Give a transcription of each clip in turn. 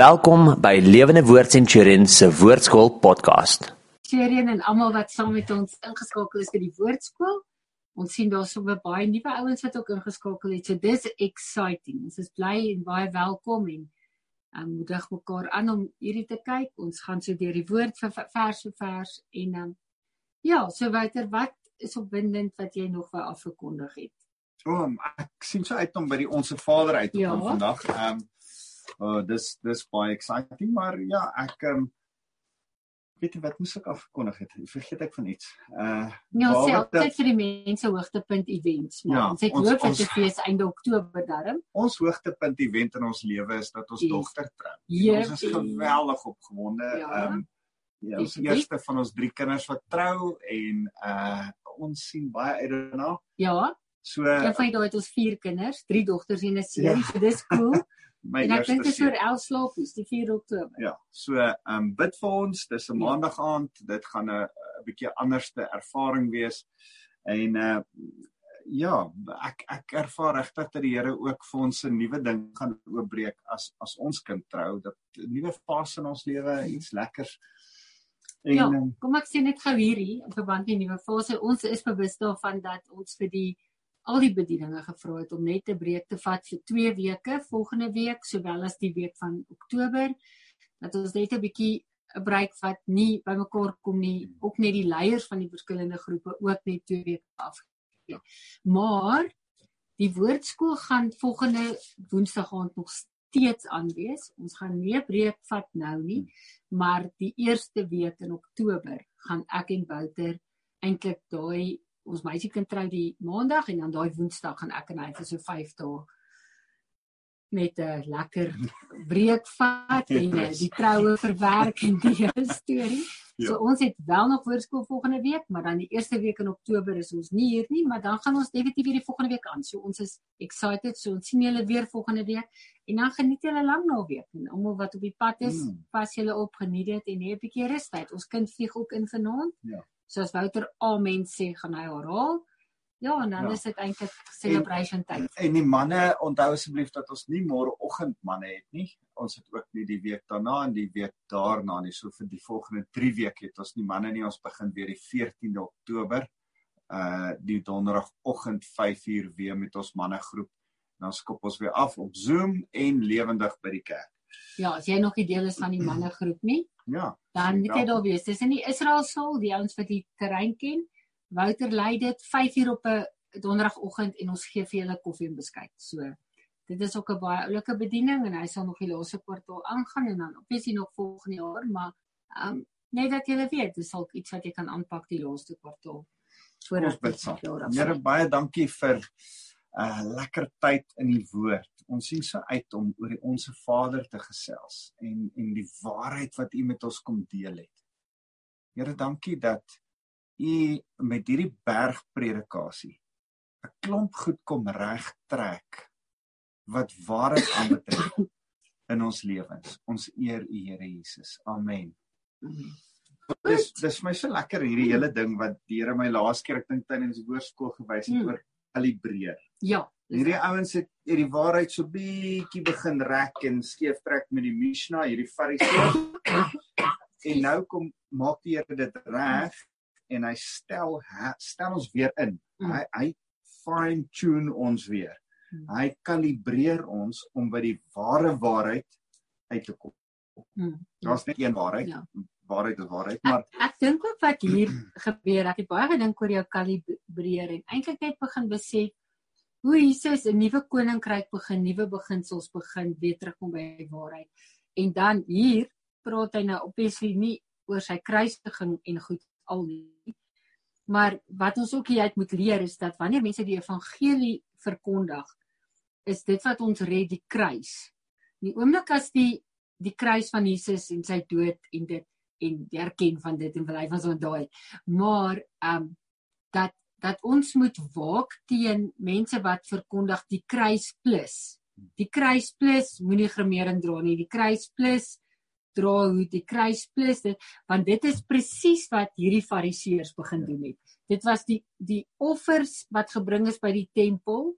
Welkom by Lewende Woord Centurion se Woordskool podcast. Centurion en almal wat saam met ons ingeskakel is vir die Woordskool. Ons sien daar sommer baie nuwe ouens wat ook ingeskakel het. So dis exciting. Ons is bly en baie welkom en um, moedig mekaar aan om hierdie te kyk. Ons gaan so deur die woord vir vers vir vers en um, ja, so Wouter, wat is opwindend wat jy nog wou afgekondig het? O, oh, ek sien so uit om by die Onse Vader uit te kom ja. vandag. Ehm um, uh dis dis baie exciting maar ja ek um, weet nie wat moes ek afgekondig het vergeet ek van iets uh ja sê altyd vir die mense hoogtepunt events maar ja, ons het hoop dat dit fees einde oktober darm ons hoogtepunt event in ons lewe is dat ons yes. dogter trou ons is geweldig opgewonde ja. um ja ons eerste van ons drie kinders wat trou en uh ons sien baie uit daarna ja So Ja, fyn daai het ons vier kinders, drie dogters en 'n seun. Ja. So dis cool. my en eerste. Ek dink dit is oor 11 slaapies, die 4 Oktober. Ja. So, ehm um, bid vir ons, dis 'n ja. maandag aand. Dit gaan 'n 'n bietjie anderste ervaring wees. En uh ja, ek ek ervaar regtig dat die Here ook vir ons 'n nuwe ding gaan oopbreek as as ons kind trou, dat 'n nuwe fase in ons lewe iets lekkers En, ja, ehm, kom ek sê net gou hierdie in verband met die nuwe fase. Ons is bewus daarvan dat ons vir die al die bedieninge gevra het om net 'n breek te vat vir 2 weke volgende week sowel as die week van Oktober dat ons net 'n bietjie 'n breek vat nie bymekaar kom nie ook net die leiers van die verskillende groepe ook net 2 weke af. Ja. Maar die woordskool gaan volgende Woensdag aand nog steeds aanwees. Ons gaan nie 'n breek vat nou nie, maar die eerste week in Oktober gaan ek en Wouter eintlik daai ons meisiekind trou die maandag en dan daai woensdag gaan ek en hy vir so 5 dae met 'n lekker breekvat en eh, die troue verwerk en die storie. Ja. So ons het wel nog voorskool volgende week, maar dan die eerste week in Oktober is ons nie hier nie, maar dan gaan ons definitief weer die volgende week aan. So ons is excited. So ons sien julle weer volgende week en dan geniet julle lang naweek en almal wat op die pad is, mm. pas julle op, geniet dit en hê 'n bietjie rustyd. Ons kind vlieg ook in vanaand. Ja soos Wouter amen sê gaan hy herhaal. Ja, en dan ja. is dit eintlik celebration tyd. En, en die manne, onthou asseblief dat ons nie môreoggend manne het nie. Ons het ook nie die week daarna en die week daarna nie. So vir die volgende 3 weke het ons nie manne nie. Ons begin weer die 14de Oktober. Uh die donderdagoggend 5uur weer met ons mannegroep. Dan skop ons weer af op Zoom en lewendig by die kerk. Ja, as jy nog nie deel is van die mannegroep nie. Ja. Dan moet jy daar wees. Dis in die Israel Soul, die ouens wat die terrein ken. Wouter lei dit 5 uur op 'n donderdagoggend en ons gee vir julle koffie en beskuit. So dit is ook 'n baie oulike bediening en hy sal nog die laaste kwartaal aangaan en dan obviously nog volgende jaar, maar ehm um, net dat julle weet, dis al iets wat jy kan aanpak die laaste kwartaal. Voordat ons bid. Here baie dankie vir uh, lekker tyd in die woord ons sien so uit om oor die onsse Vader te gesels en en die waarheid wat u met ons kom deel het. Here, dankie dat u met hierdie bergpredikasie 'n klomp goed kom regtrek wat waarheid aanbetref in ons lewens. Ons eer u Here Jesus. Amen. Dis dis my so lekker hierdie hele ding wat die Here my laas keer ek dink tydens woordskool gewys het hmm. oor kalibreer. Ja. Hierdie ouens het hierdie waarheid so bietjie begin rek en skeef trek met die Mishnah, hierdie Fariseërs. en nou kom maak die Here dit reg en hy stel stel ons weer in. Mm. Hy hy fine tune ons weer. Mm. Hy kalibreer ons om by die ware waarheid uit te kom. Mm. Daar's net een waarheid. Ja. Waarheid is waarheid, maar ek, ek dink ook wat hier gebeur, ek het baie gedink oor jou kalibreer en eintlik net begin besef hoe Jesus 'n nuwe koninkryk begin, nuwe beginsels begin, weer terugkom by waarheid. En dan hier praat hy nou obviously nie oor sy kruisiging en goed al nie. Maar wat ons ook hier uit moet leer is dat wanneer mense die evangelie verkondig, is dit wat ons red die kruis. Die oomblik as die die kruis van Jesus en sy dood en dit en die erken van dit en bly van so daai. Maar ehm um, dat dat ons moet waak teen mense wat verkondig die kruis plus. Die kruis plus moenie gremering dra nie. Die kruis plus dra hoe die kruis plus dit want dit is presies wat hierdie fariseërs begin doen het. Dit was die die offers wat gebring is by die tempel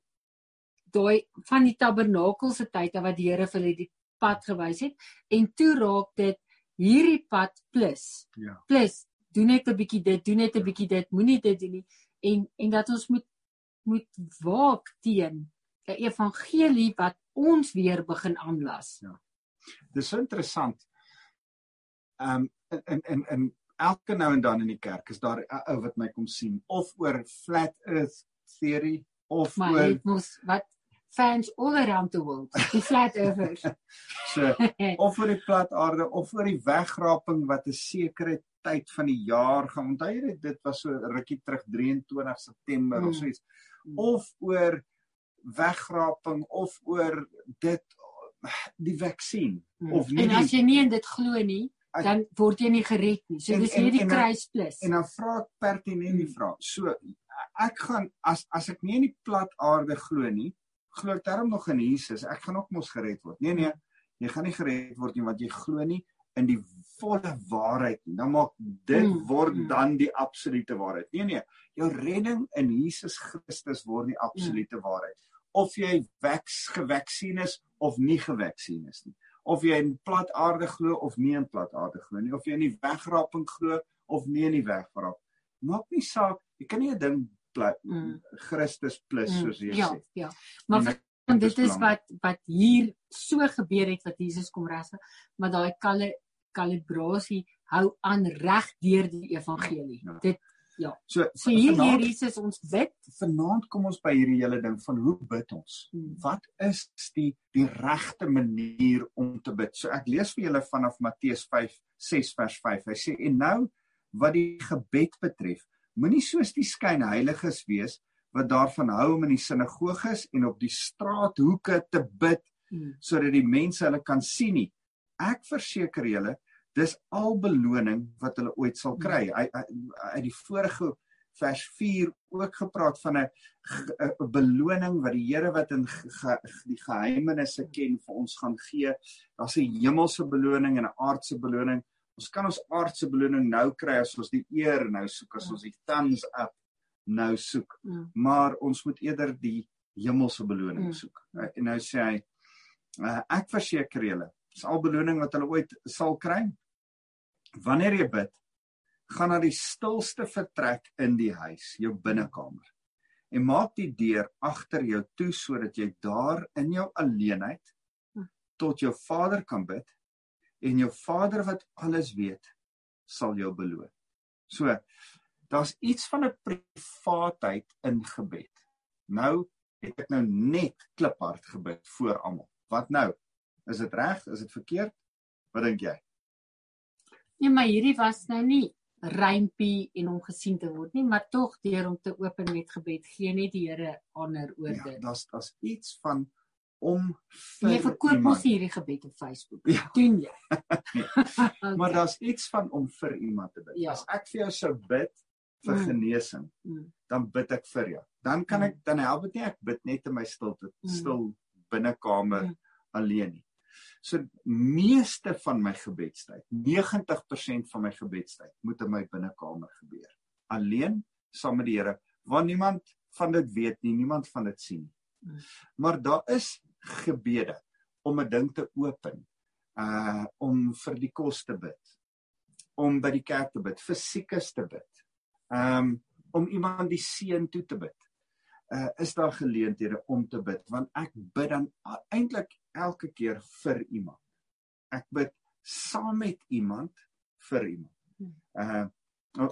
daai van die tabernakel se tyd wat die Here vir hulle die pad gewys het en toe raak dit hierdie pad plus. Ja. Plus doen net 'n bietjie dit, doen net 'n bietjie dit, moenie dit doen nie en en dat ons moet moet waak teen 'n evangelie wat ons weer begin aanlas. Ja. Dis interessant. Ehm um, in in in elke nou en dan in die kerk is daar 'n ou wat my kom sien of oor flat earth theory of maar oor mos wat fans all around the world, die flat earthers. so of oor die plat aarde of oor die wegraping wat 'n sekere tyd van die jaar gaan onthou jy dit was so rukkie terug 23 September mm. of so iets mm. of oor wegraping of oor dit die vaksin mm. of nie en as jy nie in dit glo nie dan word jy nie gered nie so dis hierdie kruis plus en dan vra ek pertinent die mm. vraag so ek gaan as as ek nie in die plat aarde glo nie glo ek darm nog in Jesus ek gaan ook mos gered word nee nee jy gaan nie gered word nie want jy glo nie in die volle waarheid nie. Dan maak dit mm, word dan die absolute waarheid. Nee nee, jou redding in Jesus Christus word die absolute mm. waarheid. Of jy weks gevaksineer is of nie gevaksineer is nie. Of jy in plat aarde glo of nie in plat aarde glo nie. Of jy in die wegraping glo of nie in die wegrap. Maak nie saak, jy kan nie 'n ding mm. Christus plus mm. soos jy ja, sê. Ja, ja. Maar en dit is wat wat hier so gebeur het wat Jesus kom regse maar daai kalle kalibrasie hou aan reg deur die evangelie ja. dit ja so, so hier hier Jesus ons bid vanaand kom ons by hierdie hele ding van hoe bid ons hmm. wat is die die regte manier om te bid so ek lees vir julle vanaf Matteus 5 6 vers 5 hy sê en nou wat die gebed betref moenie soos die skynheiliges wees wat daarvan hou om in die sinagoges en op die straathoeke te bid hmm. sodat die mense hulle kan sien nie. Ek verseker julle, dis al beloning wat hulle ooit sal hmm. kry. Uit die vorige vers 4 ook gepraat van 'n beloning wat die Here wat in ge, die geheimenisse ken vir ons gaan gee. Daar's 'n hemelse beloning en 'n aardse beloning. Ons kan ons aardse beloning nou kry as ons die eer nou soek as ja. ons die thumbs up nou soek. Mm. Maar ons moet eerder die hemelse beloning mm. soek. Mm. En nou sê hy uh, ek verseker julle, dis al beloning wat hulle ooit sal kry. Wanneer jy bid, gaan na die stilste vertrek in die huis, jou binnekamer. En maak die deur agter jou toe sodat jy daar in jou alleenheid tot jou Vader kan bid en jou Vader wat alles weet sal jou beloon. So daar's iets van 'n privaatheid in gebed. Nou het ek nou net kliphard gebid voor almal. Wat nou? Is dit reg? Is dit verkeerd? Wat dink jy? Nee, maar hierdie was nou nie rympie en om gesien te word nie, maar tog deur om te open met gebed gee net die Here ander oor dit. Ja, daar's daar's iets van om vir Jy verkoop mos hierdie gebed op Facebook. Ja. Doen jy? nee. okay. Maar daar's iets van om vir iemand te bid. Ja. As ek vir jou sou bid vir mm. genesing, mm. dan bid ek vir jou. Dan kan mm. ek dan help dit nie ek bid net in my stilte, mm. stil binnekamer mm. alleen nie. So meeste van my gebedstyd, 90% van my gebedstyd moet in my binnekamer gebeur. Alleen saam met die Here, waar niemand van dit weet nie, niemand van dit sien nie. Mm. Maar daar is gebede om 'n ding te open, uh om vir die kos te bid, om by die kerk te bid, vir siekes te bid um, om iemand die seën toe te bid. Uh is daar geleenthede om te bid want ek bid dan eintlik elke keer vir iemand. Ek bid saam met iemand vir iemand. Uh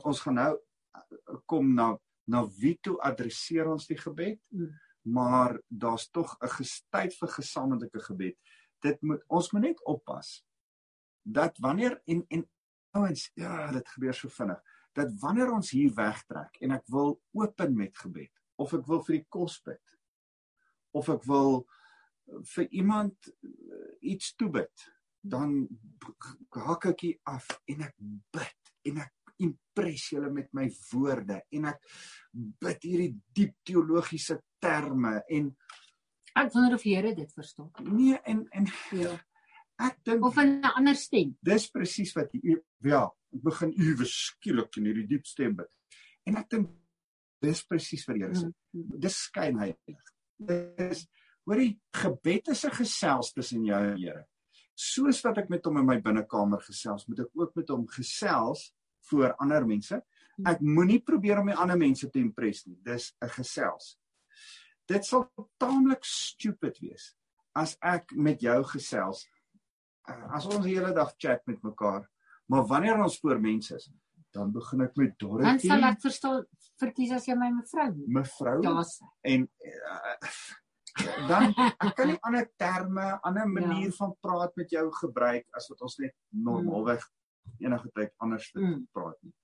ons gaan nou kom na na wie toe adresseer ons die gebed? Maar daar's tog 'n gestyd vir gesamentlike gebed. Dit moet ons moet net oppas dat wanneer en en ouens ja, dit gebeur so vinnig dat wanneer ons hier wegtrek en ek wil open met gebed of ek wil vir die kos bid of ek wil vir iemand uh, iets toebid dan hak ek hier af en ek bid en ek impress julle met my woorde en ek bid hierdie diep teologiese terme en ek wonder of die Here dit verstaan. Nee en en ja. Ek dink of 'n ander stem. Dis presies wat jy ja, ek begin uwe skielik in hierdie diep stem bid. En ek dink dis presies wat die Here sê. Mm. Dis skyn heilig. Dis hoor die gebed is 'n gesels tussen jou en die Here. soos wat ek met hom in my binnekamer gesels, moet ek ook met hom gesels voor ander mense. Ek moenie probeer om die ander mense te impress nie. Dis 'n gesels. Dit sal taamlik stupid wees as ek met jou gesels uh, as ons die hele dag chat met mekaar, maar wanneer ons voor mense is, dan begin ek met Dorothy. Dan sal ek verstaan verkies as jy my mevrou. Mevrou. Daar's. En uh, dan ek kan nie ander terme, ander ja. manier ja. van praat met jou gebruik as wat ons net normaalweg enige tyd anders mm. praat nie.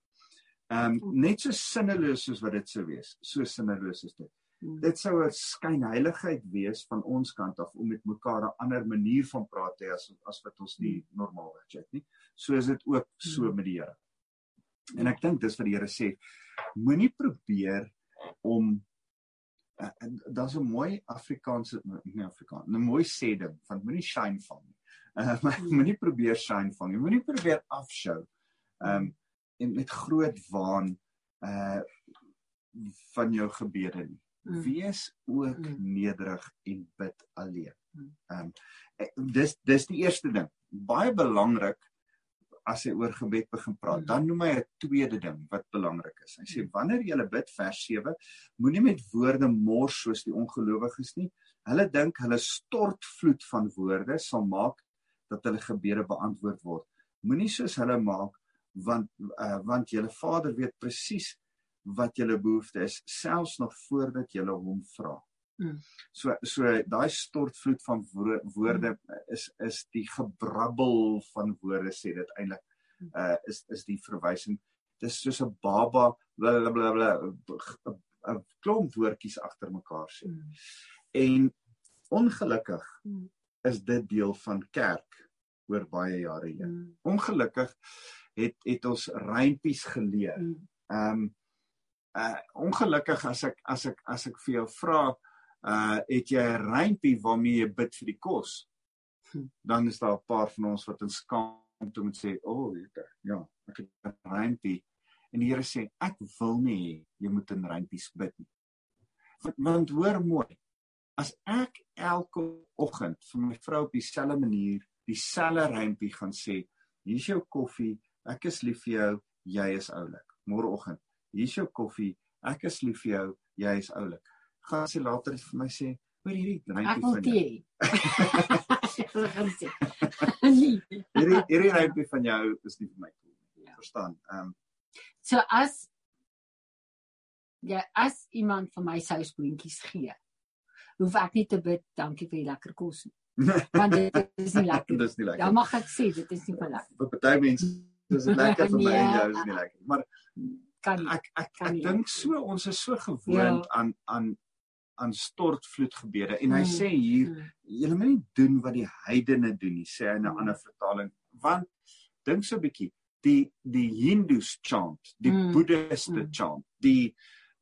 Ehm um, net so sinneloos soos wat dit sou wees. So sinneloos is dit. Mm. Dit sou 'n skynheiligheid wees van ons kant af om met mekaar 'n ander manier van praat te hê as as wat ons nie mm. normaalweg chat nie. So is dit ook so mm. met die Here. En ek dink dis wat die Here sê. Moenie probeer om uh, daar's 'n mooi Afrikaanse nie Afrikaans, 'n mooi sê ding van moenie shine vang nie. Uh, moenie probeer shine vang nie. Moenie probeer afshow. Ehm um, en met groot waan uh van jou gebede nie. Mm. Wees ook mm. nederig en bid alleen. Ehm um, dis dis die eerste ding. Baie belangrik as hy oor gebed begin praat, mm. dan noem hy 'n tweede ding wat belangrik is. Hy sê mm. wanneer jy bid vers 7, moenie met woorde mors soos die ongelowiges nie. Hulle dink hulle stortvloed van woorde sal maak dat hulle gebede beantwoord word. Moenie soos hulle maak want uh, want julle Vader weet presies wat julle behoefte is selfs nog voordat julle hom vra. Mm. So so daai stortvloed van woorde mm. is is die gebrabbel van woorde sê dit eintlik mm. uh is is die verwysing dis soos 'n baba blablabla 'n klomp woordjies agter mekaar sê. Mm. En ongelukkig mm. is dit deel van kerk oor baie jare heen. Mm. Ongelukkig het het ons rympies geleer. Mm. Ehm um, uh ongelukkig as ek as ek as ek vir jou vra uh het jy 'n rympie waarmee jy bid vir die kos? Hm. Dan is daar 'n paar van ons wat in skaamte moet sê, "O, oh, ja, ek het 'n rympie." En die Here sê, "Ek wil nie jy moet in rympies bid nie." Want, want hoor mooi, as ek elke oggend vir my vrou op dieselfde manier dieselfde rympie gaan sê, "Hier's jou koffie, ek is lief vir jou, jy is oulik." Môreoggend, "Hier's jou koffie, ek is lief vir jou, jy is oulik." gaan sy later vir my sê, "Hoor hierdie rympie van jou." hierdie hierdie rympie van jou is nie vir my cool nie. Ja. Verstaan? Ehm um, So as ja, as iemand vir my sousboontjies gee, hoef ek nie te bid dankie vir die lekker kos nie. Want dit is nie lekker. dit is nie lekker. Ja, mag ek sê dit is nie lekker. Vir party mense is dit lekker vir my en jou is nie lekker. Maar kan ek ek, ek, ek dink so ons is so gewoond ja. aan aan aan stortvloedgebede en hy mm. sê hier mm. julle moet nie doen wat die heidene doen nie sê hy in 'n mm. ander vertaling want dink so 'n bietjie die die hindus chant die mm. boeddhiste mm. chant die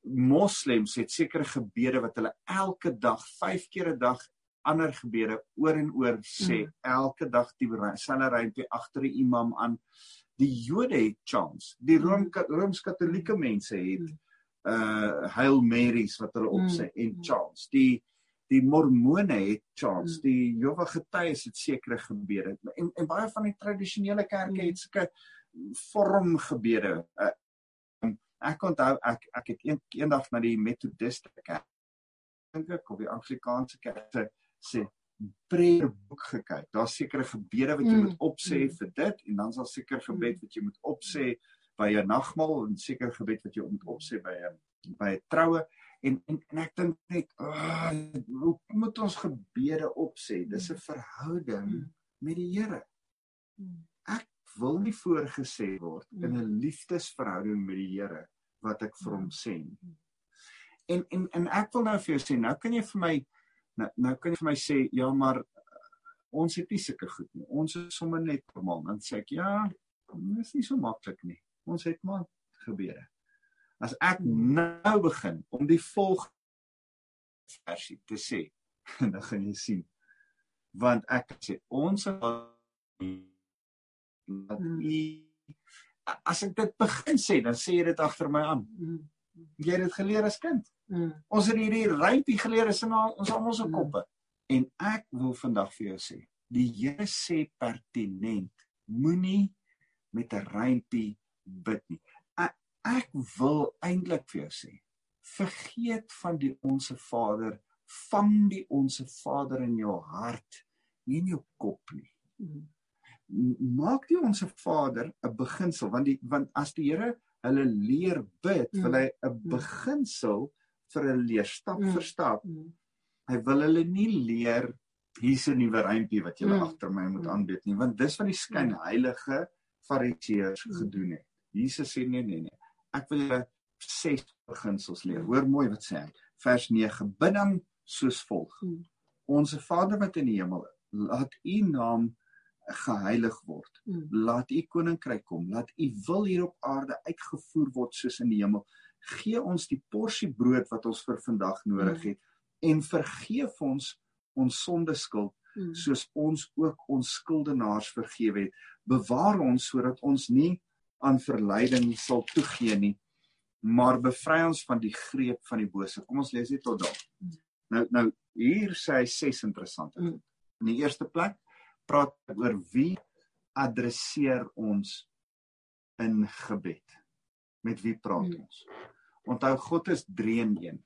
moslems het sekere gebede wat hulle elke dag 5 keer 'n dag ander gebede oor en oor sê mm. elke dag die selfe rympie agter die imam aan die jode het chants die room mm. rooms-katolieke mense het mm uh Hail Marys wat hulle opsê mm. en chants. Die die mormone het chants. Mm. Die Jehovah getuies het sekere gebede. En en baie van die tradisionele kerke mm. het sulke vorm gebede. Uh, ek onthou ek ek het een, eendag na die Methodiste kerk dink ek of die Anglikaanse kerk sê prayer boek gekyk. Daar's sekere gebede wat jy mm. moet opsê mm. vir dit en dan daar seker gebed wat jy moet opsê mm by 'n nagmaal en seker gebed wat jy moet opsê by 'n by 'n troue. En, en en ek dink net oh, hoe moet ons gebede opsê? Dis 'n verhouding met die Here. Ek wil nie voorgesê word in 'n liefdesverhouding met die Here wat ek vir hom sê en en en ek wil nou vir jou sê nou kan jy vir my nou, nou kan jy vir my sê ja maar ons het nie sulke goed nie ons is sommer net normaal dan sê ek ja dit is nie so maklik nie ons het maar gebede. As ek nou begin om die volgende versie te sê, dan gaan jy sien. Want ek sê ons wat u as ek dit begin sê, dan sê jy dit agter my aan. Jy het dit geleer as kind. Ons het hierdie rympie geleer is in ons almal se koppe. En ek wil vandag vir jou sê, die Here sê pertinent, moenie met 'n rympie bid nie. Ek, ek wil eintlik vir jou sê, vergeet van die onsse Vader, vang die onsse Vader in jou hart, nie in jou kop nie. Mm maak die onsse Vader 'n beginsel want die want as die Here hulle leer bid, mm. wil hy 'n mm. beginsel vir hulle leer stap mm. vir stap. Mm. Hy wil hulle nie leer hier's 'n nuwe rympie wat jy mm. agter my moet mm. aanbid nie, want dis wat die mm. heilige fariseërs mm. gedoen het. Jesus sê nee nee nee. Ek wil julle ses beginsels leer. Hoor mooi wat sê hy. Vers 9: Bid dan soos volg. Mm. Onse Vader wat in die hemel, laat U naam geheilig word. Mm. Laat u koninkryk kom. Laat u wil hier op aarde uitgevoer word soos in die hemel. Gee ons die porsie brood wat ons vir vandag nodig mm. het en vergeef ons ons sondeskuld mm. soos ons ook ons skuldenaars vergewe het. Bewaar ons sodat ons nie aan verleiding sal toegee nie, maar bevry ons van die greep van die bose. Kom ons lees dit tot daar. Nou nou hier sê hy ses interessante. Mm. In die eerste plek praat oor wie adresseer ons in gebed. Met wie praat ons? Onthou God is 3 in 1.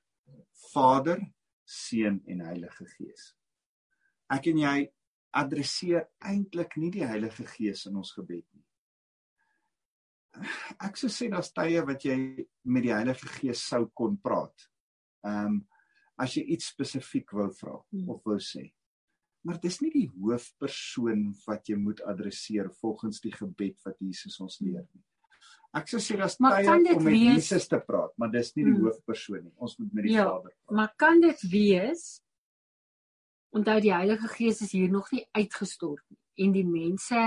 Vader, Seun en Heilige Gees. Ek en jy adresseer eintlik nie die Heilige Gees in ons gebed nie. Ek sou sê daar's tye wat jy met die Heilige Gees sou kon praat. Ehm um, as jy iets spesifiek wou vra hmm. of wou sê maar dis nie die hoofpersoon wat jy moet adresseer volgens die gebed wat Jesus ons leer nie. Ek sou sê daar's tye om met wees... Jesus te praat, maar dis nie die hmm. hoofpersoon nie. Ons moet met die ja, Vader praat. Maar kan dit wees onthou die Heilige Gees is hier nog nie uitgestort nie en die mense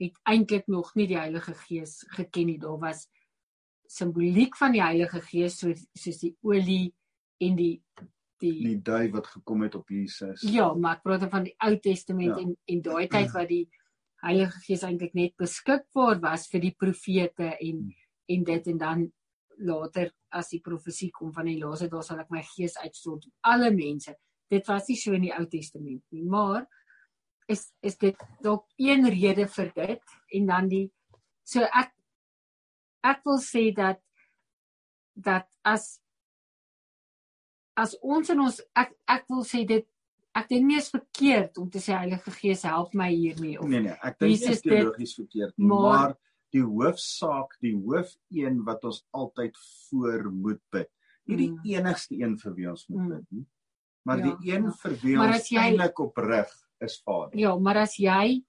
het eintlik nog nie die Heilige Gees geken nie. Daar was simboliek van die Heilige Gees soos soos die olie en die die die dui wat gekom het op Jesus. Ja, maar ek praat van die Ou Testament ja. en en daai tyd wat die Heilige Gees eintlik net beskikbaar was vir die profete en hmm. en dit en dan later as die profesie kom van die laaste dae sal ek my gees uitstort op alle mense. Dit was nie so in die Ou Testament nie, maar is is dit dalk een rede vir dit en dan die so ek ek wil sê dat dat as as ons in ons ek ek wil sê dit ek dink nie is verkeerd om te sê Heilige Gees help my hiermee of Nee nee, ek dink dit is teologies verkeerd, maar, maar die hoofsaak, die hoof een wat ons altyd voor moet bid. Nie die mm. enigste een vir wie ons moet mm. bid nie, maar ja, die een ja. vir wie ons eintlik oprig is Vader. Ja, maar as jy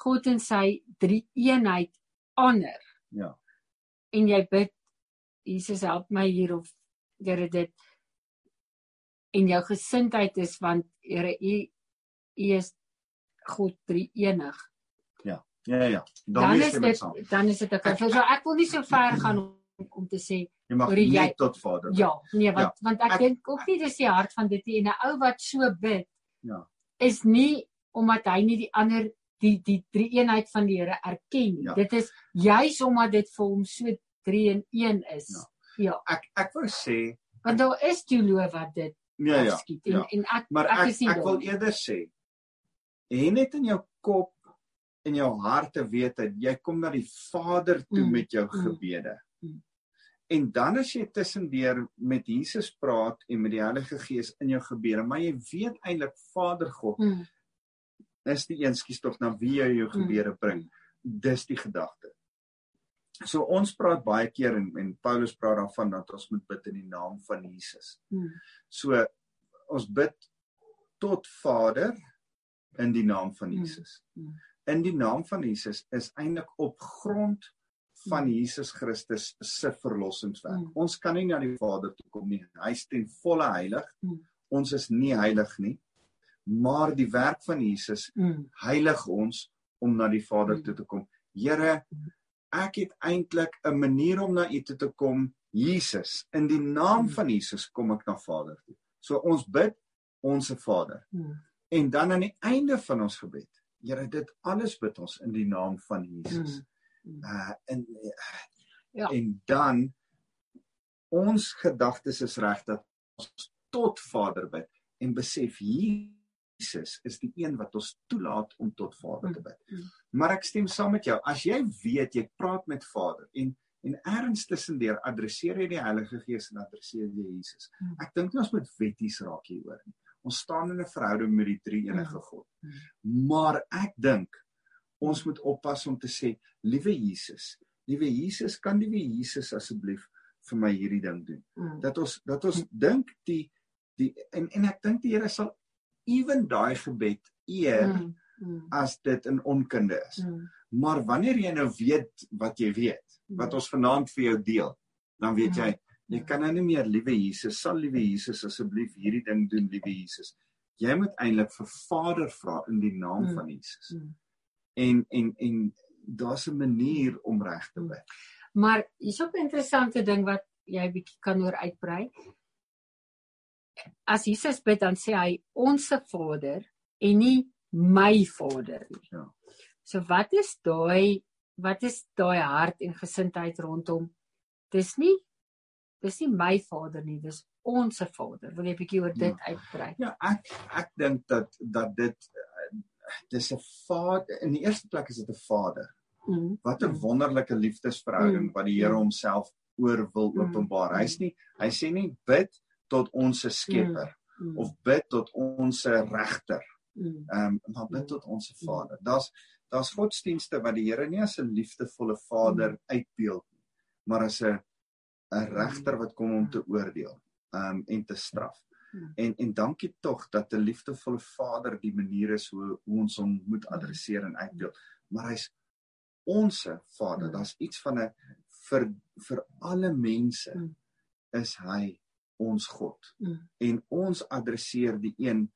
God en sy drie eenheid honor. Ja. En jy bid Jesus help my hier of Here dit en jou gesindheid is want Here u u is God drie enig. Ja. Ja ja ja. Dan, dan is dit dan is dit ek so ek wil nie so ver gaan om, om te sê jy mag nie tot Vader. Ja, nee, want ja. want ek, ek dink ook nie dis die hart van dit nie en 'n ou wat so bid. Ja. Is nie omdat hy nie die ander die die drie eenheid van die Here erken nie. Ja. Dit is juis omdat dit vir hom so 3 in 1 is. Ja. ja. Ek ek wou sê want daar is teoloë wat dit Ja ja. En, ja. en ek maar ek ek, ek wil eerder sê en net in jou kop en jou hart te weet dat jy kom na die Vader toe mm. met jou mm. gebede. Mm. En dan as jy tussendeur met Jesus praat en met die Heilige Gees in jou gebede, maar jy weet eintlik Vader God mm. is die een skies tog na wie jy jou mm. gebede bring. Dis die gedagte. So ons praat baie keer en, en Paulus praat daarvan dat ons moet bid in die naam van Jesus. Hmm. So ons bid tot Vader in die naam van hmm. Jesus. Hmm. In die naam van Jesus is eintlik op grond van hmm. Jesus Christus se verlossingswerk. Hmm. Ons kan nie na die Vader toe kom nie. Hy is ten volle heilig. Hmm. Ons is nie heilig nie. Maar die werk van Jesus hmm. heilig ons om na die Vader hmm. toe te kom. Here, ek het eintlik 'n manier om na U toe te kom, Jesus. In die naam van Jesus kom ek na Vader toe. So ons bid onsse Vader. Hmm. En dan aan die einde van ons gebed, Here, dit alles bid ons in die naam van Jesus. Hmm. Uh in ja. en dan ons gedagtes is reg dat ons tot Vader bid en besef hier Jesus is die een wat ons toelaat om tot Vader te bid. Maar ek stem saam met jou. As jy weet jy praat met Vader en en erns tussendeur adresseer jy die Heilige Gees en adresseer jy Jesus. Ek dink nie ons moet wetties raak hieroor nie. Ons staan in 'n verhouding met die drie enige God. Maar ek dink ons moet oppas om te sê, liewe Jesus, liewe Jesus, kan die wie Jesus asseblief vir my hierdie ding doen. Dat ons dat ons dink die die en en ek dink die Here sal ewen daai gebed eer mm, mm. as dit in onkunde is. Mm. Maar wanneer jy nou weet wat jy weet, mm. wat ons vanaand vir jou deel, dan weet mm. jy jy kan nou nie meer liewe Jesus, sal liewe Jesus asseblief hierdie ding doen liewe Jesus. Jy moet eintlik vir Vader vra in die naam mm. van Jesus. Mm. En en en daar's 'n manier om reg te bid. Maar hier's ook 'n interessante ding wat jy bietjie kan oor uitbrei as Jesus bid dan sê hy onsse Vader en nie my Vader nie. Ja. So wat is daai wat is daai hart en gesindheid rondom? Dis nie dis nie my Vader nie, dis onsse Vader. Wil jy 'n bietjie oor dit ja. uitbrei? Ja, ek ek dink dat dat dit dis 'n Vader in die eerste plek is dit 'n Vader. Mm. Wat 'n mm. wonderlike liefdesverhouding mm. wat die Here homself oor wil mm. openbaar. Hy's nie hy sê nie bid tot ons skepper mm. mm. of bid tot ons regter. Mm. Ehm um, maar bid mm. tot ons Vader. Daar's daar's godsdienste wat die Here nie as 'n liefdevolle Vader mm. uitbeeld nie, maar as 'n 'n regter wat kom om te oordeel ehm um, en te straf. Mm. En en dankie tog dat 'n liefdevolle Vader die manier is hoe, hoe ons hom moet adresseer en uitbeeld. Maar hy's ons Vader. Daar's iets van 'n vir vir alle mense is hy ons God. Mm. En ons adresseer die een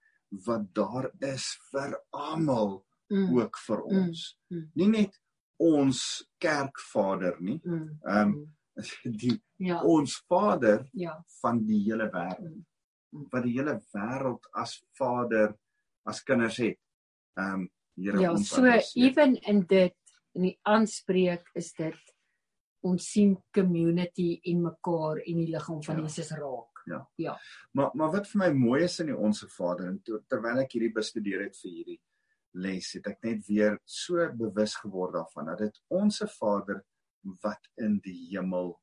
wat daar is vir almal mm. ook vir mm. ons. Mm. Mm. Nie net ons kerkvader nie. Mm. Ehm um, die ja. ons Vader ja. van die hele wêreld. Mm. Wat die hele wêreld as Vader as kinders het. Ehm um, Here ja, ons so ewen in dit in die aanspreek is dit ons sien community en mekaar en die liggaam van ja. Jesus raak. Ja. Ja. Maar maar wat vir my mooi is in die onsse Vader en ter, terwyl ek hierdie bestudeer het vir hierdie les, het ek net weer so bewus geword daarvan dat dit onsse Vader wat in die hemel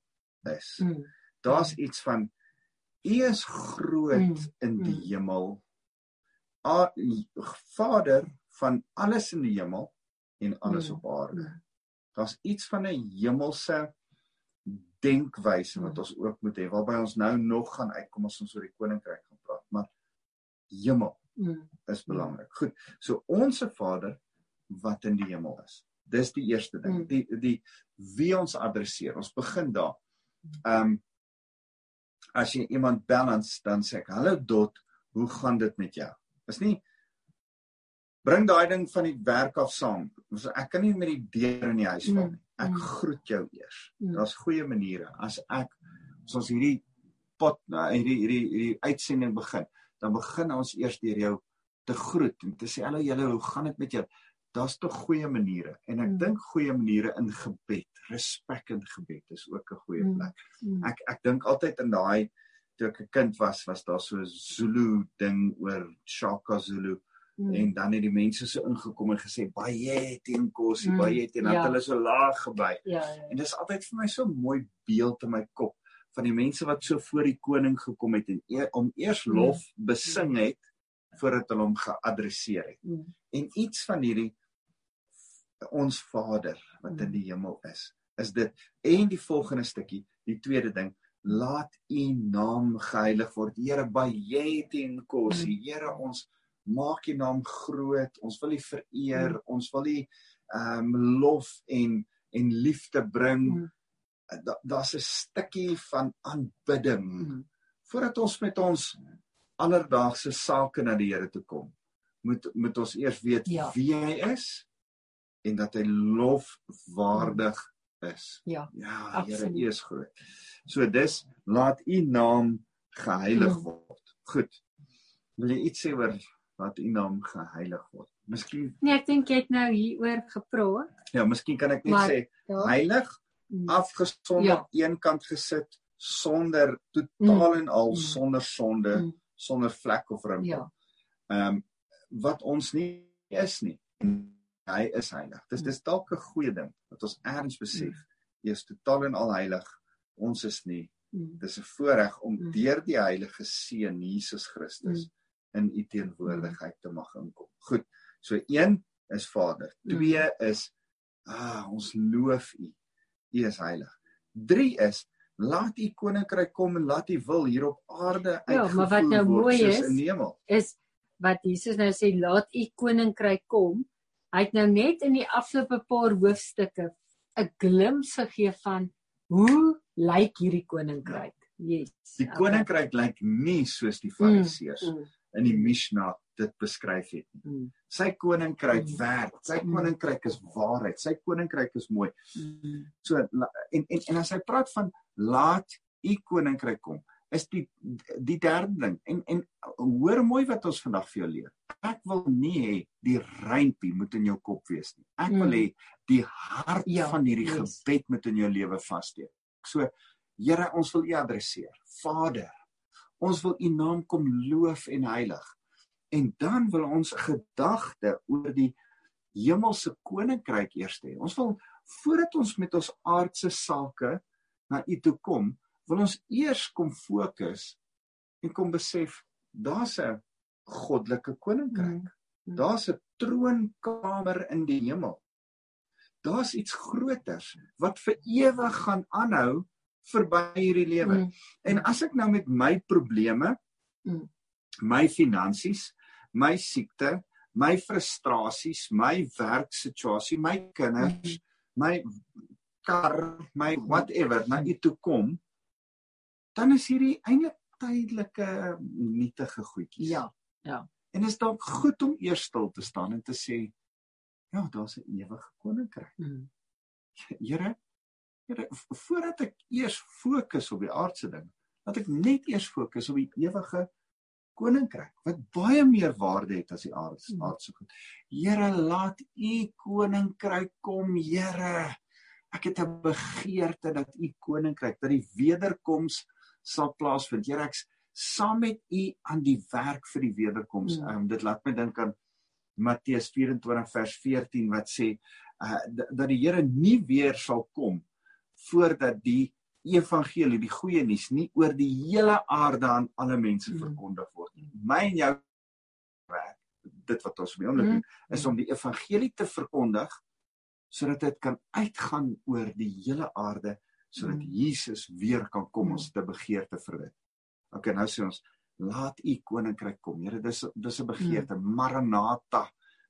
is. Mm. Daar's mm. iets van U is groot mm. in die mm. hemel. A Vader van alles in die hemel en alles mm. op aarde. Mm. Daar's iets van 'n hemelse denkwyse wat ons ook moet hê waarby ons nou nog gaan uitkom as ons oor die koninkryk gaan praat maar hemel mm. is belangrik. Goed. So onsse Vader wat in die hemel is. Dis die eerste ding. Mm. Die die wie ons adresseer. Ons begin daar. Ehm um, as jy iemand bel dan sê ek hallo dot, hoe gaan dit met jou? Is nie bring daai ding van die werk af saam. Ek kan nie met die deur in die huis val nie ek mm. groet jou eers. Mm. Daar's goeie maniere. As ek as ons hierdie pot nou hierdie hierdie hierdie uitsending begin, dan begin ons eers deur jou te groet en te sê hallo julle, hoe gaan dit met jou? Daar's tog goeie maniere en ek mm. dink goeie maniere in gebed, respek in gebed is ook 'n goeie plek. Ek ek dink altyd in daai toe ek 'n kind was, was daar so 'n Zulu ding oor Shaka Zulu. Hmm. En dan het die mense so ingekom en gesê baie teen kos, hmm. baie teen dat ja. hulle so laag gebly. Ja, ja, ja. En dis altyd vir my so mooi beeld in my kop van die mense wat so voor die koning gekom het en e om eers hmm. lof hmm. besing het voordat hulle hom geadresseer het. Hmm. En iets van hierdie ons Vader wat hmm. in die hemel is, is dit en die volgende stukkie, die tweede ding, laat u naam geheilig word. Here baie teen kos, hmm. Here ons maak U naam groot. Ons wil U vereer. Mm. Ons wil U ehm um, lof en en liefde bring. Mm. Daar's 'n stukkie van aanbidding mm. voordat ons met ons alledaagse sake na die Here toe kom. Moet moet ons eers weet ja. wie hy is en dat hy lofwaardig is. Ja. Ja, Here, is groot. So dis laat U naam geheilig mm. word. Goed. Wil jy iets sê oor laat u naam geheilig word. Miskien Nee, ek dink jy het nou hieroor gepraat. Ja, miskien kan ek net maar, sê ja. heilig mm. afgesonder ja. een kant gesit sonder totaal mm. en al mm. sonder sonde, mm. sonder vlek of rimpel. Ja. Ehm um, wat ons nie is nie. Hy is heilig. Dis dis dalk 'n goeie ding dat ons erns besef. Hy is totaal en al heilig. Ons is nie. Dis 'n voorreg om deur die Heilige Seun Jesus Christus in u teenwoordigheid te mag inkom. Goed. So 1 is Vader. 2 is ah ons loof u. U is heilig. 3 is laat u koninkryk kom en laat u wil hier op aarde uitgevoer word. Ja, maar wat nou mooi is is wat Jesus nou sê laat u koninkryk kom. Hy het nou net in die afgelope paar hoofstukke 'n glimp gegee van hoe lyk hierdie koninkryk? Yes. Die koninkryk lyk nie soos die fariseërs mm, mm. In die Mishnah dit beskryf het nie. Mm. Sy koninkryk mm. werk. Sy mm. koninkryk is waarheid. Sy koninkryk is mooi. Mm. So en en en as hy praat van laat u koninkryk kom, is die die derde ding. En en hoor mooi wat ons vandag vir jou leer. Ek wil nie hê die rympie moet in jou kop wees nie. Ek wil mm. hê die hart ja, van hierdie yes. gebed moet in jou lewe vassteek. So Here, ons wil U adresseer. Vader, ons wil U naam kom loof en heilig. En dan wil ons gedagte oor die hemelse koninkryk eers hê. Ons wil voordat ons met ons aardse sake na U toe kom, wil ons eers kom fokus en kom besef daar's 'n goddelike koninkryk. Mm. Daar's 'n troonkamer in die hemel. Daar's iets groters wat vir ewig gaan aanhou verby hierdie lewe. Mm. En as ek nou met my probleme, mm. my finansies, my siekte, my frustrasies, my werksituasie, my kinders, mm. my kar, my whatever na u toe kom, dan is hierdie eintlik tydelike nietige goedjies. Ja. Ja. En is dalk goed om eers stil te staan en te sê ja, daar's 'n ewige koninkryk. Mm. Here, Here, voordat ek eers fokus op die aardse ding, laat ek net eers fokus op die ewige koninkryk wat baie meer waarde het as die aardse mm. aardse goed. Here, laat u koninkryk kom, Here. Ek het 'n begeerte dat u koninkryk, dat die wederkoms sal plaasvind. Here, ek's saam met u aan die werk vir die wederkoms. Mm. Um, dit laat my dink aan Matteus 24 vers 14 wat sê uh, dat die Here nie weer sal kom voordat die evangelie, die goeie nuus nie oor die hele aarde aan alle mense mm. verkondig word nie. My en jou werk, dit wat ons mee doen, mm. is om die evangelie te verkondig sodat dit kan uitgaan oor die hele aarde sodat mm. Jesus weer kan kom ons te begeerte vir dit. OK, nou sê ons laat u koninkryk kom. Here, dis dis 'n begeerte. Maranatha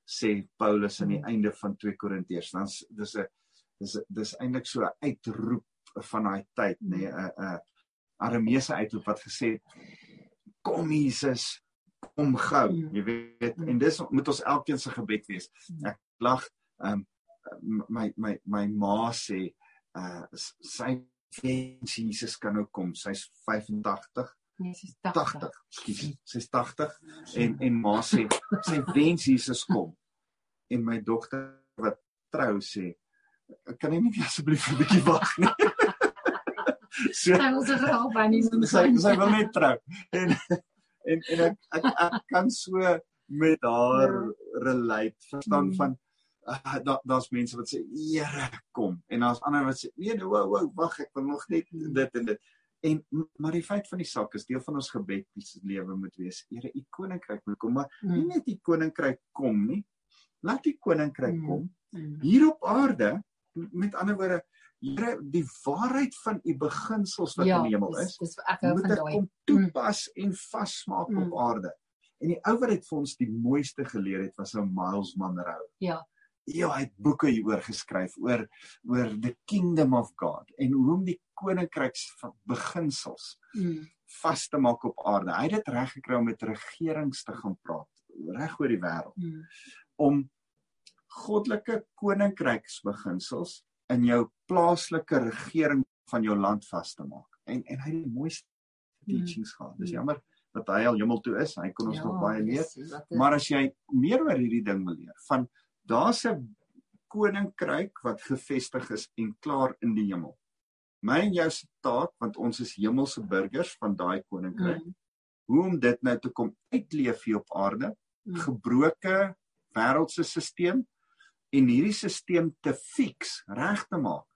sê Paulus aan die einde van 2 Korintiërs. Dan dis 'n dis dis eintlik so 'n uitroep van daai tyd nê nee, 'n 'n Arameese uitroep wat gesê kom Jesus kom gou mm. jy weet en dis moet ons elkeen se gebed wees mm. ek lag um, my my my ma sê uh, sy wens Jesus kan nou kom sy's 85 Nee, sy's 80. 80. Skus, sy's 80 en en ma sê sy wens Jesus kom. En my dogter wat trou sê kan jy nie asseblief 'n bietjie wag nie? so, sy wil se verhaal by nie so sy, sy wil net trou. En en en ek ek, ek kan so met haar ja. relate verstaan mm. van uh, daar daar's mense wat sê Here kom en daar's ander wat sê nee nou wou wag ek wil nog net mm. dit en dit en maar die feit van die saak is deel van ons gebed se lewe moet wees Here u koninkryk moet kom maar mm. nie net u koninkryk kom nie laat u koninkryk mm. kom mm. hier op aarde met ander woorde Here die waarheid van u beginsels wat ja, in die hemel is, dis, dis ek hou van daai om toepas mm. en vasmaak mm. op aarde. En die ou wat dit vir ons die mooiste geleer het was ou Miles Monroe. Ja. Ja, hy het boeke hieroor geskryf oor oor the kingdom of God en hoe om die koninkryks beginsels mm. vas te maak op aarde. Hy het dit reg gekry om met regerings te gaan praat reg oor die wêreld. Mm. Om goddelike koninkryksbeginsels in jou plaaslike regering van jou land vas te maak. En en hy het die mooiste hmm. teachings gehad. Dis jammer dat hy al hemel toe is. Hy kon ons ja, nog baie leer. Maar as jy meer oor hierdie ding wil leer, van daar's 'n koninkryk wat gevestig is en klaar in die hemel. My en jou se taak, want ons is hemelse burgers van daai koninkryk. Mm. Hoe om dit nou te kom uitleef hier op aarde mm. gebroke wêreldse stelsel en hierdie stelsel te fix, reg te maak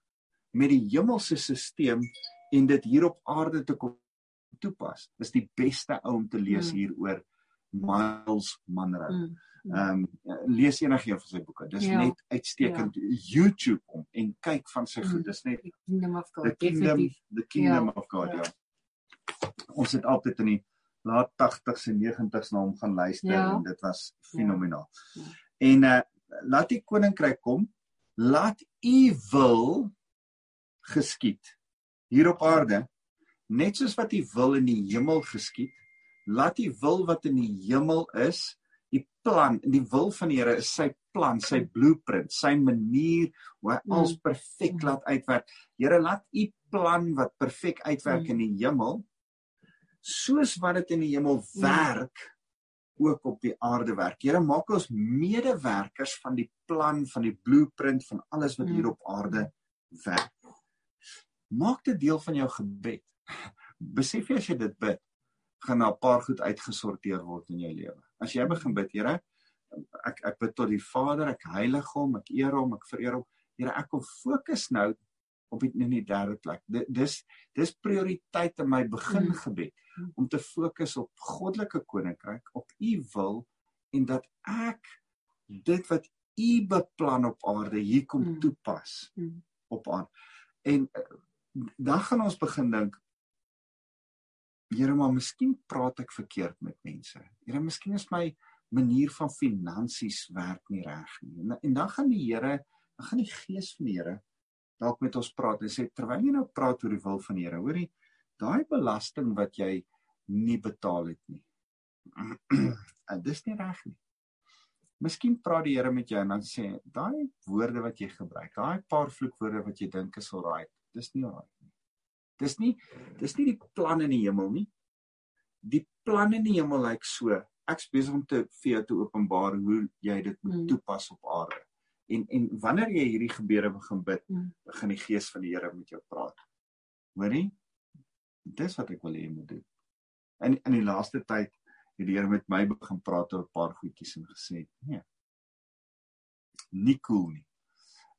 met die hemelse stelsel en dit hier op aarde te kom toepas. Dis die beste ou om te lees mm. hieroor Miles Monroe. Mm. Ehm um, lees enige een van sy boeke. Dis ja. net uitstekend. Ja. YouTube om en kyk van sy goed. Mm. Dis net Kingdom of God. The Kingdom, the kingdom ja. of God. Ja. ja. Ons het altyd in die laat 80s en 90s na hom gaan luister ja. en dit was fenomenaal. Ja. Ja. En uh laat die koninkryk kom. Laat u wil geskied hier op aarde net soos wat u wil in die hemel geskied. Laat die wil wat in die hemel is die plan die wil van die Here is sy plan, sy blueprint, sy manier hoe hy alles mm. perfek laat uitwerk. Here, laat u plan wat perfek uitwerk mm. in die hemel soos wat dit in die hemel mm. werk ook op die aarde werk. Here, maak ons medewerkers van die plan, van die blueprint van alles wat hier op aarde werk. Maak dit deel van jou gebed. Besef jy as jy dit bid, gaan 'n paar goed uitgesorteer word in jou lewe. As jy begin bid, Here, ek ek bid tot die Vader, ek heilig hom, ek eer hom, ek vereer hom. Here, ek kom fokus nou op die in die derde plek. Dis dis prioriteit in my begin mm. gebed om te fokus op goddelike koninkryk, op u wil en dat ek dit wat u beplan op aarde hier kom mm. toepas mm. op aarde. En eh, dan gaan ons begin dink Here maar miskien praat ek verkeerd met mense. Here miskien is my manier van finansies werk nie reg nie. En, en dan gaan die Here, dan gaan die Gees van die Here dalk met ons praat en sê terwyl jy nou praat oor die wil van die Here, hoorie, daai belasting wat jy nie betaal het nie. en dis nie reg nie. Miskien praat die Here met jou en dan sê daai woorde wat jy gebruik, daai paar vloekwoorde wat jy dink is alraai, dis nie alraai nie. Dis nie dis nie die plan in die hemel nie. Die plan in die hemel lyk so. Ek's besig om te vir jou te openbaar hoe jy dit moet hmm. toepas op aarde. En en wanneer jy hierdie gebede begin bid, hmm. begin die gees van die Here met jou praat. Hoorie? Dis wat ek wil hê jy moet doen. In in die laaste tyd het die Here met my begin praat oor 'n paar goedjies en gesê, nee. Nie cool nie.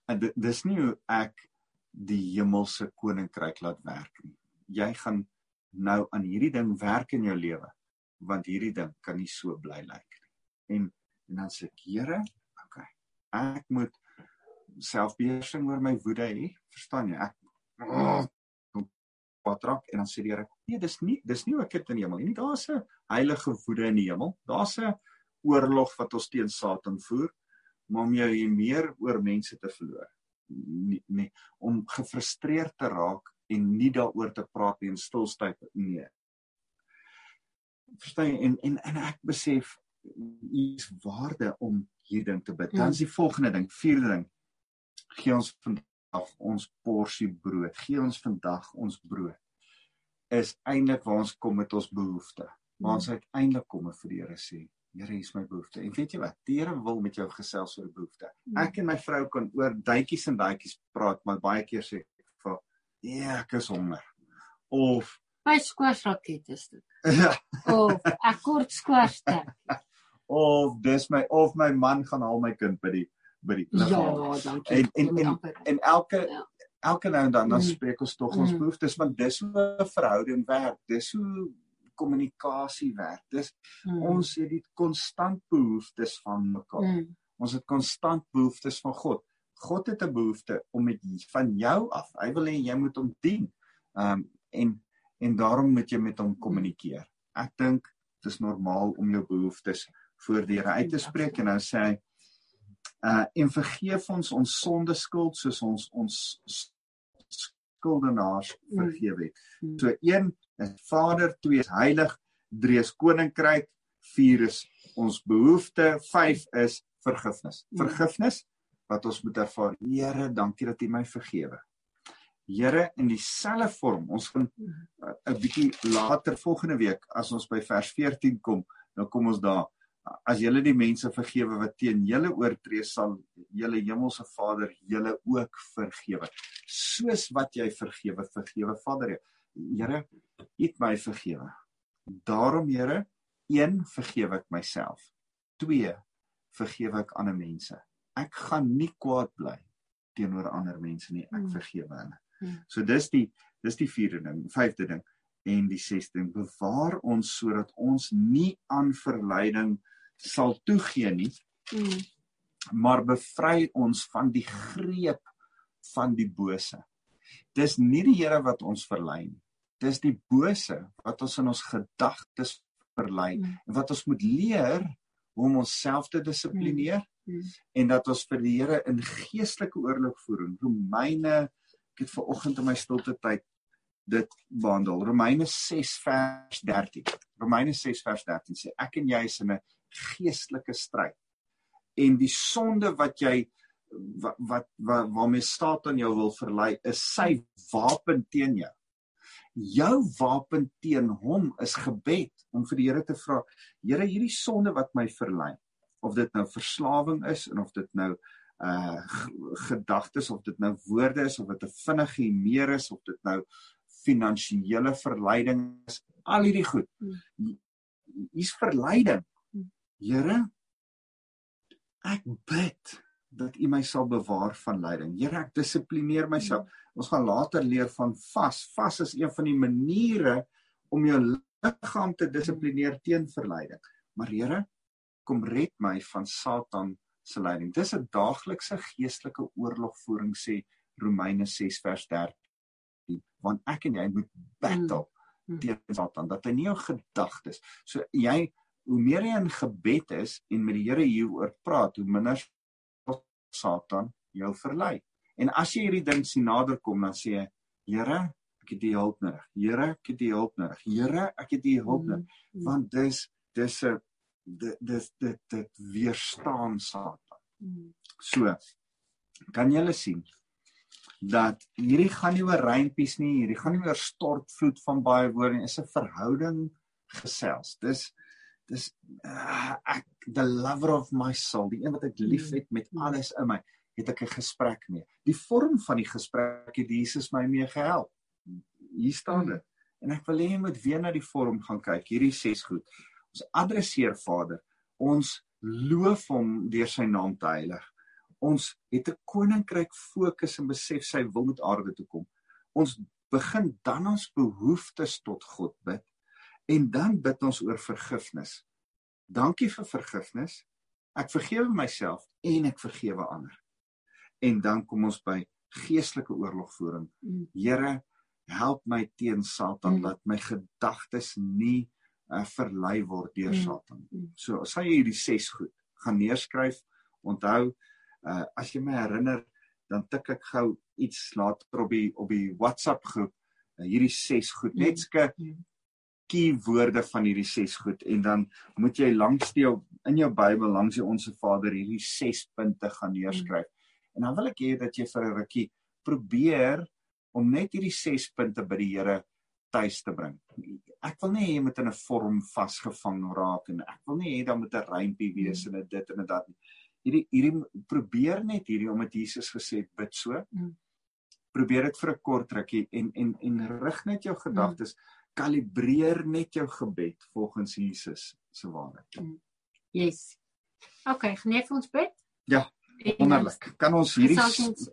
En dis nie hoe ek die hemelse koninkryk laat werk nie. Jy gaan nou aan hierdie ding werk in jou lewe want hierdie ding kan nie so bly lyk nie. En en dan sê ek, Here. Ek moet selfbeheersing oor my woede hê, verstaan jy? Ek wat raak en dan sê die Here, nee, dis nie dis nie ook dit in die hemel nie. Daar's 'n heilige woede in die hemel. Daar's 'n oorlog wat ons teen Satan voer, maar om jou hier meer oor mense te verloor nie, nie om gefrustreerd te raak en nie daaroor te praat nie en stilstyp nee. Verstaan jy en en en ek besef is waarde om hier ding te bid. Dan is die volgende ding, vierde ding. Gee ons vandag ons porsie brood. Gee ons vandag ons brood. Is eintlik waar ons kom met ons behoeftes. Waar ons uiteindelik kom vir die Here sê, Here, hier is my behoefte. En weet jy wat? Die Here wil met jou gesels oor behoefte. Hmm. Ek en my vrou kan oor duitjies en daadjies praat, maar baie keer sê ek vir, "Ja, ek is honger." Of my skwarsraket is dit. Ja. of ek kort skwarste. Of dis my of my man gaan haal my kind by die by die liggaam. Ja, dankie. En en en, en elke ja. elke nou en dan dan hmm. spreek ons tog ons mm. behoeftes, want dis hoe 'n verhouding werk. Dis hoe kommunikasie werk. Dis mm. ons het die konstant behoeftes van mekaar. Mm. Ons het konstant behoeftes van God. God het 'n behoefte om met van jou af. Hy wil hê jy moet hom dien. Ehm um, en en daarom moet jy met hom kommunikeer. Ek dink dit is normaal om jou behoeftes voor die Here uit te spreek en dan sê hy uh en vergeef ons ons sonde skuld soos ons ons skuldenaars mm. vergewe het. Mm. So een is Vader, 2 is heilig, 3 is koninkryk, 4 is ons behoefte, 5 is vergifnis. Mm. Vergifnis wat ons moet ervaar. Here, dankie dat U my vergewe. Here, in dieselfde vorm, ons gaan 'n uh, bietjie later volgende week as ons by vers 14 kom, dan kom ons daar as julle die mense vergewe wat teen julle oortree sal julle hemelse Vader julle ook vergewe soos wat jy vergewe vergewe Vader Here het my vergewe. Daarom Here, een vergewe ek myself. 2 vergewe ek ander mense. Ek gaan nie kwaad bly teenoor ander mense nie. Ek hmm. vergewe hulle. Hmm. So dis die dis die vierde ding, vyfde ding en die sesde ding. Bewaar ons sodat ons nie aan verleiding sal toegee nie. Mm. Maar bevry ons van die greep van die bose. Dis nie die Here wat ons verlei nie. Dis die bose wat ons in ons gedagtes verlei mm. en wat ons moet leer hoe om onsself te dissiplineer mm. mm. en dat ons vir die Here in geestelike oorlogvoering Romeine ek het ver oggend in my stilte tyd dit behandel Romeine 6 vers 13 Romeine 6 vers 13 sê ek en jy is in 'n geestelike stryd en die sonde wat jy wat wat, wat waarmee Satan jou wil verlei is sy wapen teen jou. Jou wapen teen hom is gebed om vir die Here te vra, Here, hierdie sonde wat my verlei, of dit nou verslawing is en of dit nou uh gedagtes of dit nou woorde is of dit 'n vinnige humeur is of dit nou finansiële verleiding is, al hierdie goed. Hmm. Hier's verleiding. Here, ek bid dat U my sal bewaar van lyding. Here, ek dissiplineer myself. Ons gaan later leer van vas. Vas is een van die maniere om jou liggaam te dissiplineer teen verleiding. Maar Here, kom red my van Satan se leiding. Dis 'n daaglikse geestelike oorlogvoering sê Romeine 6 vers 13. Want ek en jy moet battle mm. mm. teen Satan. Dat hy nie jou gedagtes. So jy hoe meer jy in gebed is en met die Here hieroor praat, hoe minder Satan jou verlei. En as jy hierdie ding sien naderkom, dan sê jy, Here, ek het U hulp nodig. Here, ek het U hulp nodig. Here, ek het U hulp nodig. Mm, mm. Want dis dis 'n dis dit dit weerstaan Satan. Mm. So kan jy sien dat hierdie gaan nie oor reimpies nie, hierdie gaan nie oor stortvloed van baie woorde nie, is 'n verhouding gesels. Dis dis uh, ek the lover of my soul, die een wat ek liefhet met mm. alles in my, het ek 'n gesprek mee. Die vorm van die gesprek het Jesus my mee gehelp. Hier staan mm. dit. En ek wil hê jy moet weer na die vorm gaan kyk. Hierdie ses goed. Ons adresseer Vader. Ons loof hom deur sy naam te heilig. Ons het 'n koninkryk fokus en besef sy wil met aarde toe kom. Ons begin dan ons behoeftes tot God bid En dan bid ons oor vergifnis. Dankie vir vergifnis. Ek vergewe myself en ek vergewe ander. En dan kom ons by geestelike oorlogvoering. Mm. Here, help my teen Satan mm. dat my gedagtes nie uh, verlei word deur mm. Satan. Mm. So, as jy hierdie 6 goed gaan neerskryf, onthou, uh, as jy my herinner, dan tik ek gou iets later op die op die WhatsApp groep uh, hierdie 6 goed. Net ske key woorde van hierdie ses goed en dan moet jy langs die in jou Bybel langs die onsse Vader hierdie ses punte gaan neerskryf. Mm. En dan wil ek hê dat jy vir 'n rukkie probeer om net hierdie ses punte by die Here tuis te bring. Ek wil nie hê jy moet in 'n vorm vasgevang raak en ek wil nie hê dan moet 'n rympie wees mm. en dit en dit. Hierdie hierdie probeer net hierdie omdat Jesus gesê het bid so. Mm. Probeer dit vir 'n kort rukkie en en en rig net jou gedagtes mm kalibreer net jou gebed volgens Jesus se waarheid. Mm. Yes. OK, geniet ons bid. Ja. Wonderlik. Kan ons hierdie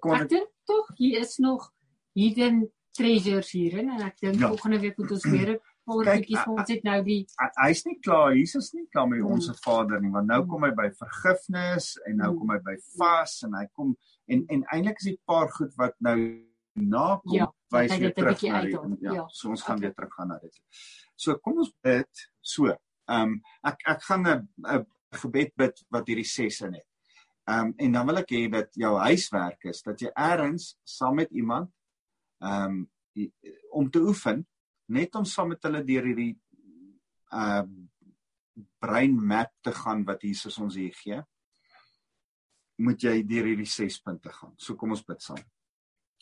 kon ek dink tog hier is nog hidden treasures hierin en ek dink ja. volgende week moet ons weer 'n paar bietjies vir ons dit nou die hy's nie klaar, Jesus nie klaar met mm. ons Vader nie, want nou mm. kom hy by vergifnis en nou mm. kom hy by vas en hy kom en en eintlik is dit paar goed wat nou na kom ja, wys jy terug na die, ja, ja, so ons gaan okay. weer terug gaan na dit. So kom ons bid so. Ehm um, ek ek gaan 'n gebed bid wat hierdie sesse net. Ehm um, en dan wil ek hê dat jou huiswerk is dat jy eers saam met iemand ehm um, om te oefen net om saam met hulle deur hierdie uh brein map te gaan wat Jesus ons hier gee moet jy deur hierdie 6 punte gaan. So kom ons bid saam.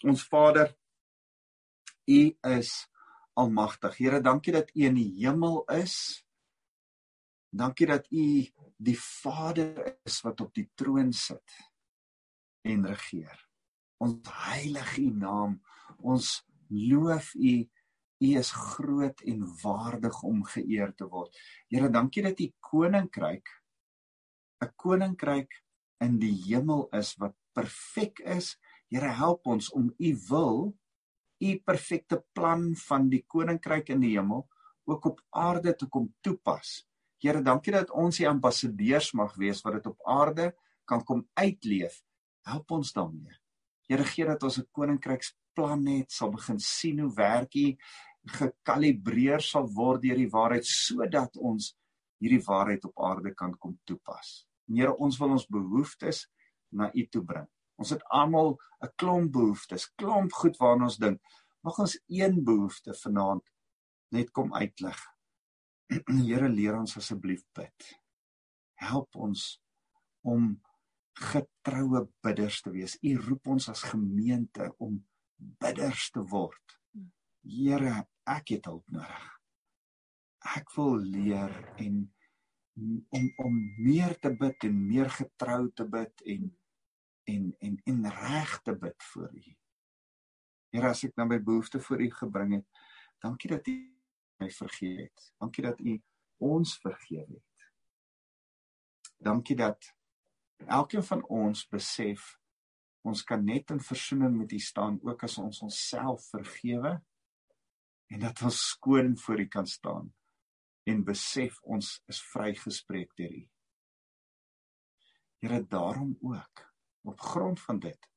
Ons Vader, U is almagtig. Here, dankie dat U in die hemel is. Dankie dat U die Vader is wat op die troon sit en regeer. Ons heilig U naam. Ons loof U. U is groot en waardig om geëer te word. Here, dankie dat U koninkryk 'n koninkryk in die hemel is wat perfek is. Here help ons om u wil, u perfekte plan van die koninkryk in die hemel ook op aarde te kom toepas. Here, dankie dat ons die ambassadeurs mag wees wat dit op aarde kan kom uitleef. Help ons daarmee. Here gee dat ons 'n koninkryksplan het, sal begin sien hoe werk hy gekalibreer sal word deur die waarheid sodat ons hierdie waarheid op aarde kan kom toepas. Here, ons wil ons behoeftes na U toe bring. Ons het almal 'n klomp behoeftes, klomp goed waarna ons dink. Mag ons een behoefte vanaand net kom uitlig. Here, leer ons asseblief bid. Help ons om getroue bidders te wees. U roep ons as gemeente om bidders te word. Here, ek het hulp nodig. Ek wil leer en om om meer te bid en meer getrou te bid en en en en reg te bid vir U. Here, as ek nou my behoefte voor U gebring het, dankie dat U my vergeet het. Dankie dat U ons vergeet het. Dankie dat elkeen van ons besef ons kan net in versoening met U staan ook as ons onsself vergewe en dat ons skoon voor U kan staan en besef ons is vrygespreek deur U. Here daarom ook op grond van dit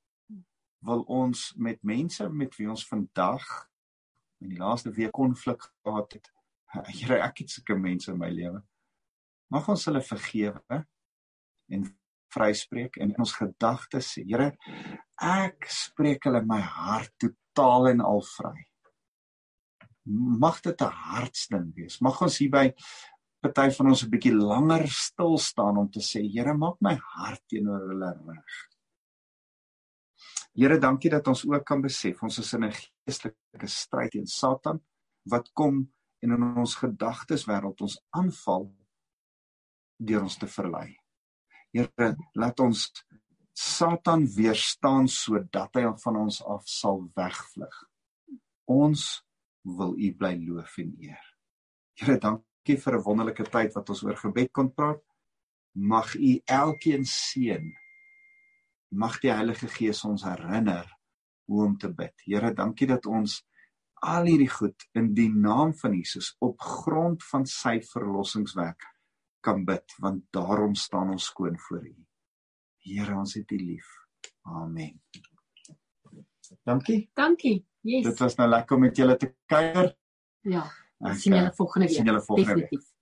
wil ons met mense met wie ons vandag in die laaste week konflik gehad het. Here ek het sulke mense in my lewe. Mag ons hulle vergewe en vryspreek en in ons gedagtes sê, Here, ek spreek hulle my hart totaal en al vry. Mag dit 'n hartsding wees. Mag ons hierby party van ons 'n bietjie langer stil staan om te sê, Here, maak my hart teenoor hulle reg. Here, dankie dat ons ook kan besef ons is in 'n geestelike stryd teen Satan wat kom en in ons gedagtes wêreld ons aanval deur ons te verlei. Here, laat ons Satan weerstaan sodat hy van ons af sal wegvlug. Ons wil U bly loof en eer. Here, dankie vir 'n wonderlike tyd wat ons oor gebed kon praat. Mag U elkeen seën. Mag die Heilige Gees ons herinner hoe om te bid. Here, dankie dat ons al hierdie goed in die naam van Jesus op grond van sy verlossingswerk kan bid want daarom staan ons skoon voor U. Here, ons het U lief. Amen. Dankie. Dankie. Yes. Dit was nou lekker om met julle te kuier. Ja. Sien julle volgende week. Sien julle volgende week.